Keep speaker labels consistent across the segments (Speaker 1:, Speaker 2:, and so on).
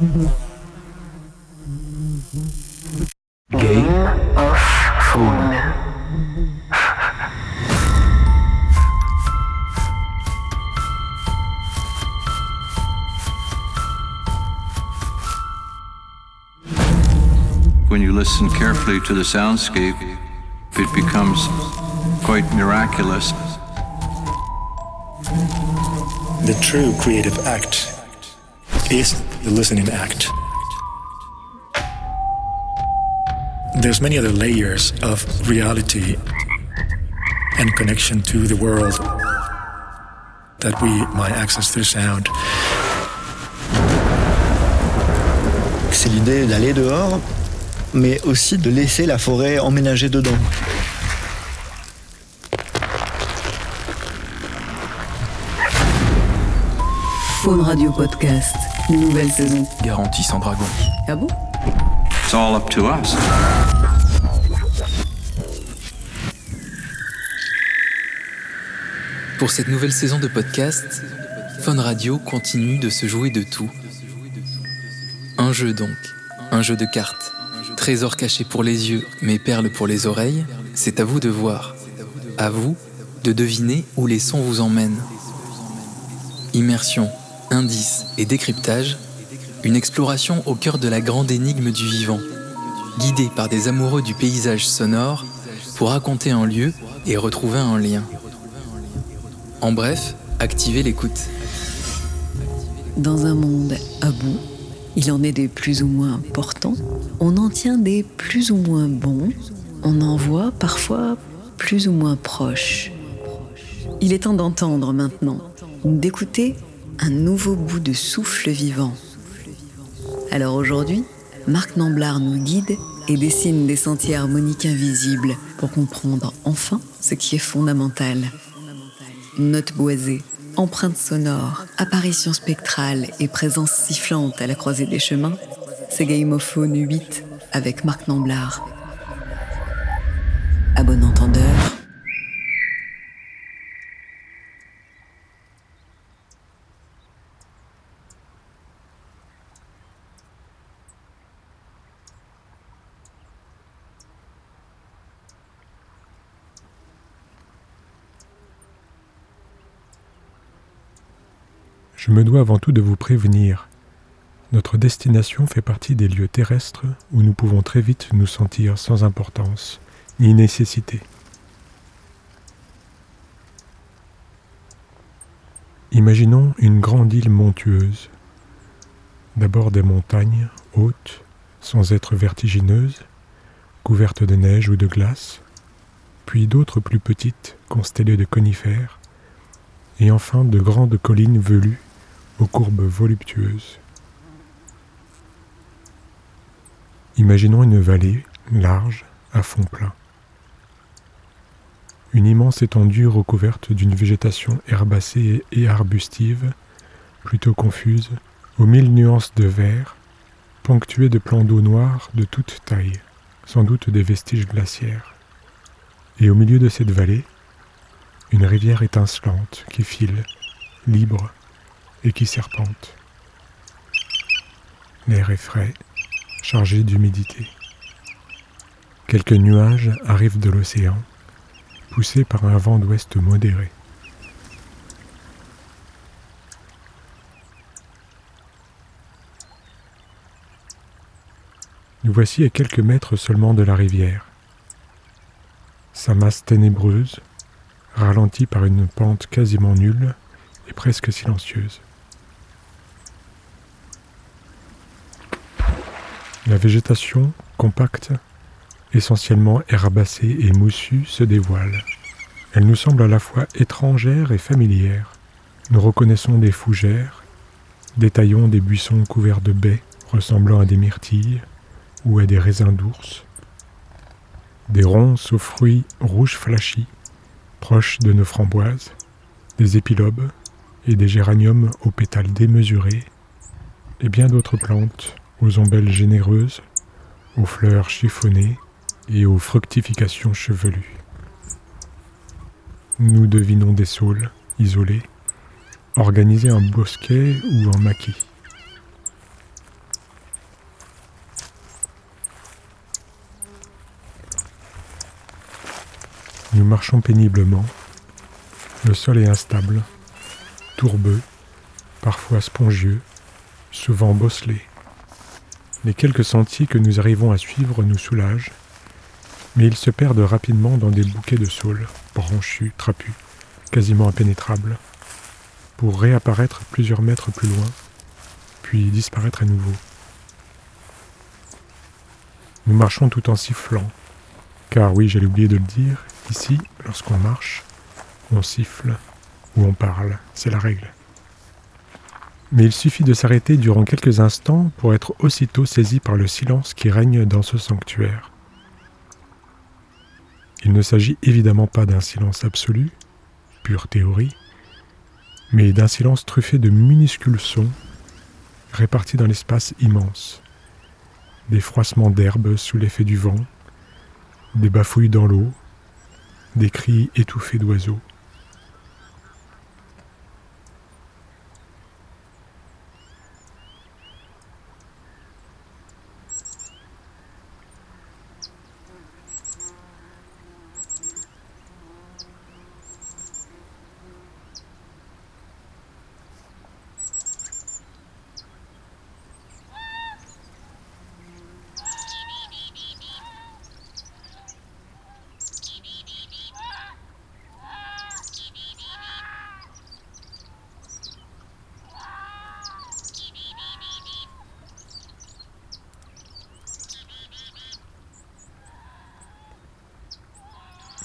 Speaker 1: Game of Phone.
Speaker 2: When you listen carefully to the soundscape, it becomes quite miraculous.
Speaker 3: The true creative act is the listening act. There's many other layers of reality and connection to the world that we might access through sound.
Speaker 4: C'est l'idée d'aller dehors, mais aussi de laisser la forêt emménager dedans.
Speaker 5: Faune Radio Podcast, nouvelle saison.
Speaker 6: Garantie sans dragon.
Speaker 5: Ah bon?
Speaker 2: It's all up to us.
Speaker 6: Pour cette nouvelle saison de podcast, Fun Radio continue de se jouer de tout. Un jeu donc, un jeu de cartes. Trésor caché pour les yeux, mais perles pour les oreilles, c'est à vous de voir. À vous de deviner où les sons vous emmènent. Immersion, indices et décryptage, une exploration au cœur de la grande énigme du vivant, guidée par des amoureux du paysage sonore pour raconter un lieu et retrouver un lien. En bref, activez l'écoute.
Speaker 5: Dans un monde à bout, il en est des plus ou moins importants, on en tient des plus ou moins bons, on en voit parfois plus ou moins proches. Il est temps d'entendre maintenant, d'écouter un nouveau bout de souffle vivant. Alors aujourd'hui, Marc Namblard nous guide et dessine des sentiers harmoniques invisibles pour comprendre enfin ce qui est fondamental. Notes boisées, empreintes sonores, apparitions spectrales et présence sifflante à la croisée des chemins, c'est Game of Phone 8 avec Marc Namblard. À bon entendeur.
Speaker 7: Je me dois avant tout de vous prévenir. Notre destination fait partie des lieux terrestres où nous pouvons très vite nous sentir sans importance ni nécessité. Imaginons une grande île montueuse. D'abord des montagnes hautes, sans être vertigineuses, couvertes de neige ou de glace, puis d'autres plus petites, constellées de conifères, et enfin de grandes collines velues aux courbes voluptueuses. Imaginons une vallée large à fond plat. Une immense étendue recouverte d'une végétation herbacée et arbustive, plutôt confuse, aux mille nuances de vert, ponctuée de plans d'eau noirs de toute taille, sans doute des vestiges glaciaires. Et au milieu de cette vallée, une rivière étincelante qui file, libre, et qui serpente. L'air est frais, chargé d'humidité. Quelques nuages arrivent de l'océan, poussés par un vent d'ouest modéré. Nous voici à quelques mètres seulement de la rivière. Sa masse ténébreuse, ralentie par une pente quasiment nulle et presque silencieuse. La végétation, compacte, essentiellement herbacée et moussue, se dévoile. Elle nous semble à la fois étrangère et familière. Nous reconnaissons des fougères, détaillons des buissons couverts de baies ressemblant à des myrtilles ou à des raisins d'ours, des ronces aux fruits rouges flashy, proches de nos framboises, des épilobes et des géraniums aux pétales démesurés, et bien d'autres plantes aux ombelles généreuses, aux fleurs chiffonnées et aux fructifications chevelues. Nous devinons des saules, isolés, organisés en bosquet ou en maquis. Nous marchons péniblement. Le sol est instable, tourbeux, parfois spongieux, souvent bosselé. Les quelques sentiers que nous arrivons à suivre nous soulagent, mais ils se perdent rapidement dans des bouquets de saules, branchus, trapus, quasiment impénétrables, pour réapparaître plusieurs mètres plus loin, puis disparaître à nouveau. Nous marchons tout en sifflant, car oui, j'allais oublier de le dire, ici, lorsqu'on marche, on siffle ou on parle, c'est la règle. Mais il suffit de s'arrêter durant quelques instants pour être aussitôt saisi par le silence qui règne dans ce sanctuaire. Il ne s'agit évidemment pas d'un silence absolu, pure théorie, mais d'un silence truffé de minuscules sons répartis dans l'espace immense. Des froissements d'herbes sous l'effet du vent, des bafouilles dans l'eau, des cris étouffés d'oiseaux.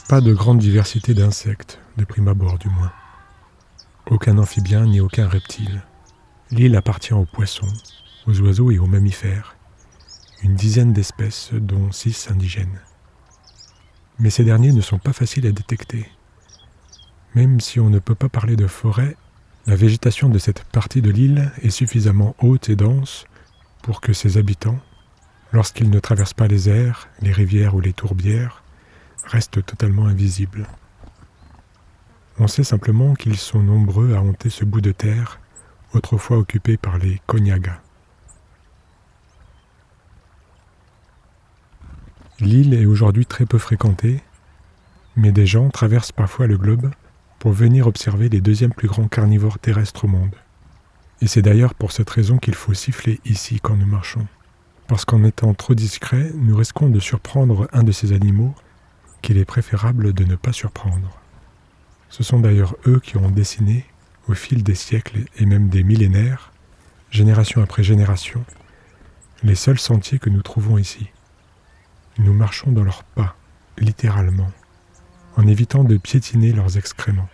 Speaker 7: Pas de grande diversité d'insectes, de prime abord du moins. Aucun amphibien ni aucun reptile. L'île appartient aux poissons, aux oiseaux et aux mammifères. Une dizaine d'espèces, dont six indigènes. Mais ces derniers ne sont pas faciles à détecter. Même si on ne peut pas parler de forêt, la végétation de cette partie de l'île est suffisamment haute et dense pour que ses habitants, lorsqu'ils ne traversent pas les airs, les rivières ou les tourbières, restent totalement invisibles. On sait simplement qu'ils sont nombreux à hanter ce bout de terre, autrefois occupé par les Konyaga. L'île est aujourd'hui très peu fréquentée, mais des gens traversent parfois le globe pour venir observer les deuxièmes plus grands carnivores terrestres au monde. Et c'est d'ailleurs pour cette raison qu'il faut siffler ici quand nous marchons. Parce qu'en étant trop discret, nous risquons de surprendre un de ces animaux qu'il est préférable de ne pas surprendre. Ce sont d'ailleurs eux qui ont dessiné, au fil des siècles et même des millénaires, génération après génération, les seuls sentiers que nous trouvons ici. Nous marchons dans leurs pas, littéralement, en évitant de piétiner leurs excréments.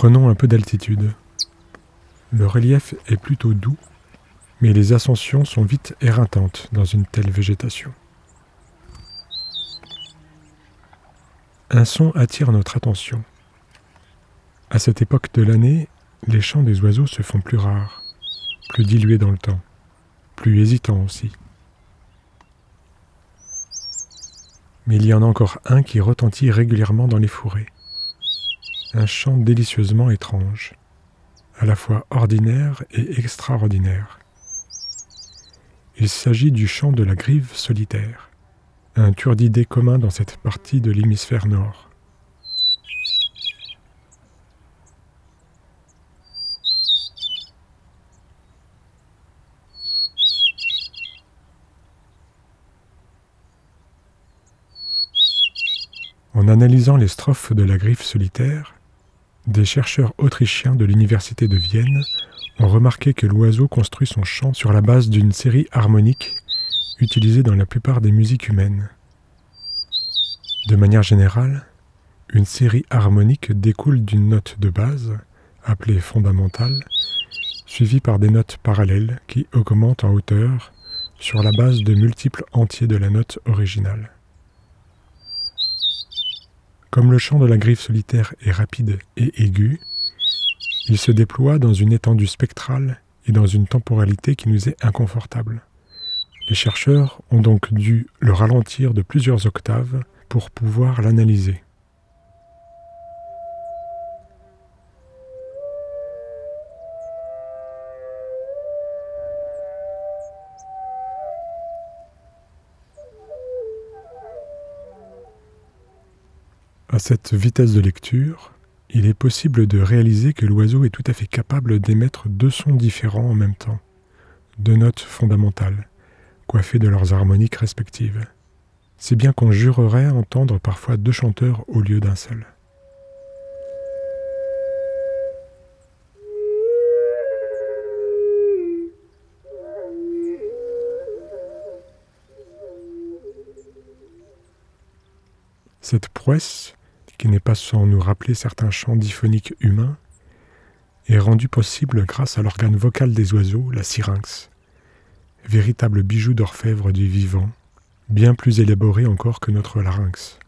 Speaker 7: Prenons un peu d'altitude. Le relief est plutôt doux, mais les ascensions sont vite éreintantes dans une telle végétation. Un son attire notre attention. À cette époque de l'année, les chants des oiseaux se font plus rares, plus dilués dans le temps, plus hésitants aussi. Mais il y en a encore un qui retentit régulièrement dans les fourrés un chant délicieusement étrange, à la fois ordinaire et extraordinaire. Il s'agit du chant de la grive solitaire, un turdidé commun dans cette partie de l'hémisphère nord. En analysant les strophes de la griffe solitaire, des chercheurs autrichiens de l'Université de Vienne ont remarqué que l'oiseau construit son chant sur la base d'une série harmonique utilisée dans la plupart des musiques humaines. De manière générale, une série harmonique découle d'une note de base, appelée fondamentale, suivie par des notes parallèles qui augmentent en hauteur sur la base de multiples entiers de la note originale. Comme le chant de la griffe solitaire est rapide et aigu, il se déploie dans une étendue spectrale et dans une temporalité qui nous est inconfortable. Les chercheurs ont donc dû le ralentir de plusieurs octaves pour pouvoir l'analyser. Cette vitesse de lecture, il est possible de réaliser que l'oiseau est tout à fait capable d'émettre deux sons différents en même temps, deux notes fondamentales, coiffées de leurs harmoniques respectives. Si bien qu'on jurerait entendre parfois deux chanteurs au lieu d'un seul. Cette prouesse, qui n'est pas sans nous rappeler certains chants diphoniques humains, est rendue possible grâce à l'organe vocal des oiseaux, la syrinx, véritable bijou d'orfèvre du vivant, bien plus élaboré encore que notre larynx.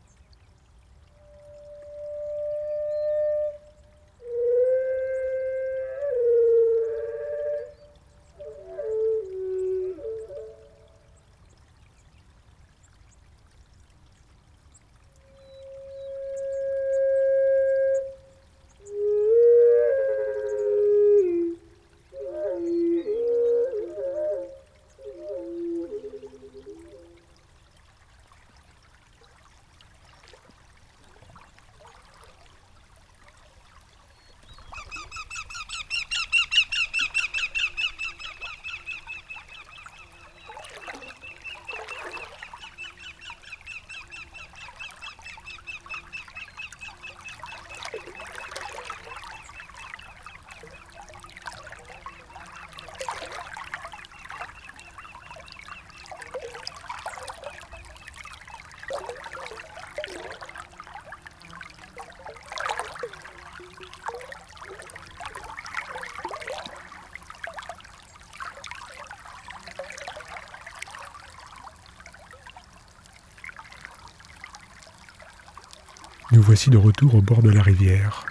Speaker 7: Nous voici de retour au bord de la rivière,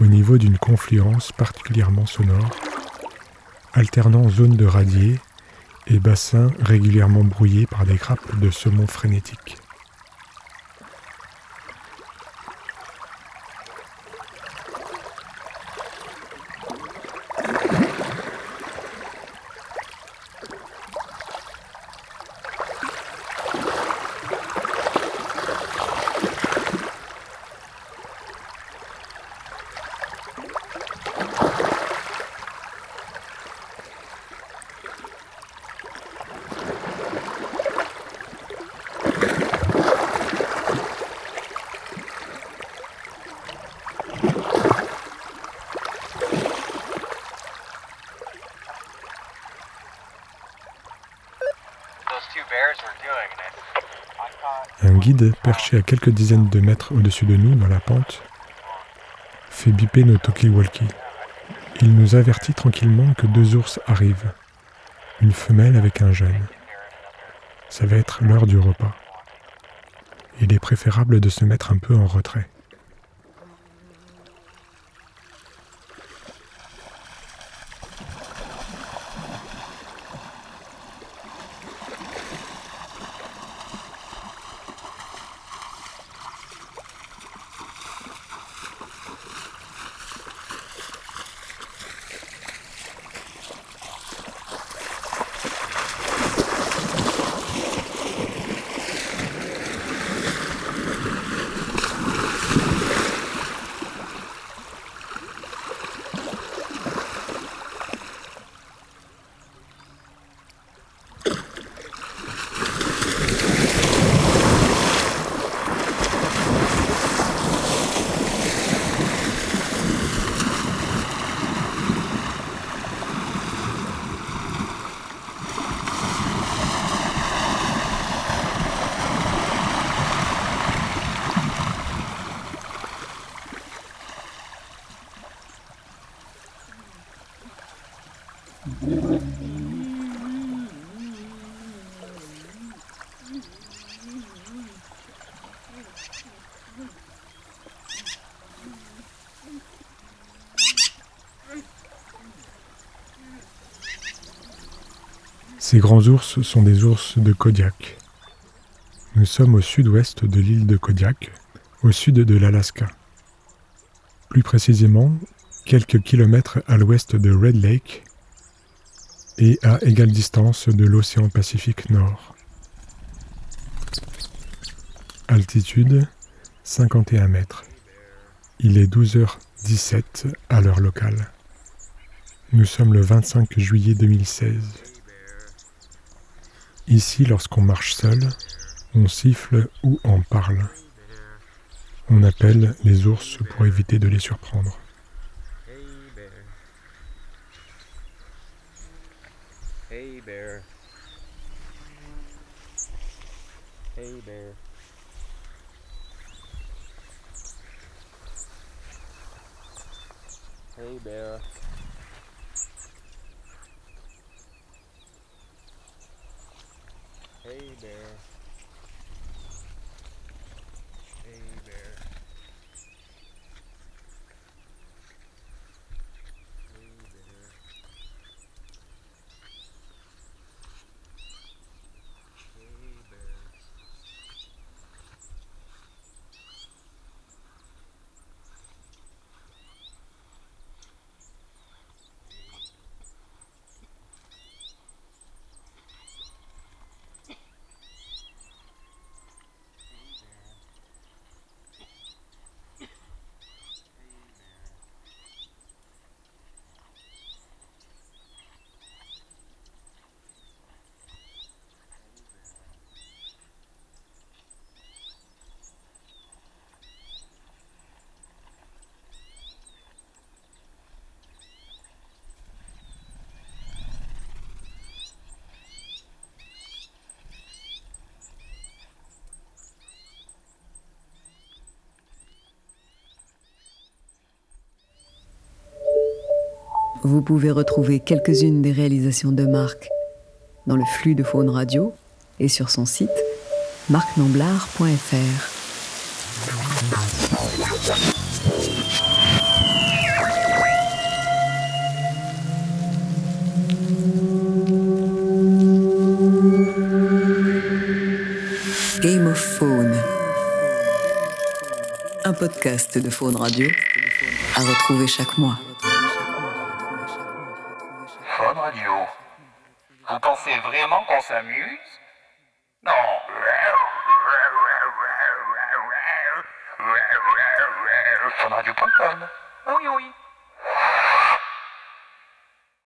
Speaker 7: au niveau d'une confluence particulièrement sonore, alternant zones de radier et bassins régulièrement brouillés par des grappes de saumon frénétiques. Un guide perché à quelques dizaines de mètres au-dessus de nous, dans la pente, fait biper nos talkie-walkie. Il nous avertit tranquillement que deux ours arrivent, une femelle avec un jeune. Ça va être l'heure du repas. Il est préférable de se mettre un peu en retrait. Ces grands ours sont des ours de Kodiak. Nous sommes au sud-ouest de l'île de Kodiak, au sud de l'Alaska. Plus précisément, quelques kilomètres à l'ouest de Red Lake et à égale distance de l'océan Pacifique Nord. Altitude 51 mètres. Il est 12h17 à l'heure locale. Nous sommes le 25 juillet 2016. Ici, lorsqu'on marche seul, on siffle ou en parle. On appelle les ours pour éviter de les surprendre.
Speaker 1: Hey bear. Hey bear.
Speaker 5: Vous pouvez retrouver quelques-unes des réalisations de Marc dans le flux de Faune Radio et sur son site marcnamblard.fr. Game of Faune. Un podcast de Faune Radio à retrouver chaque mois.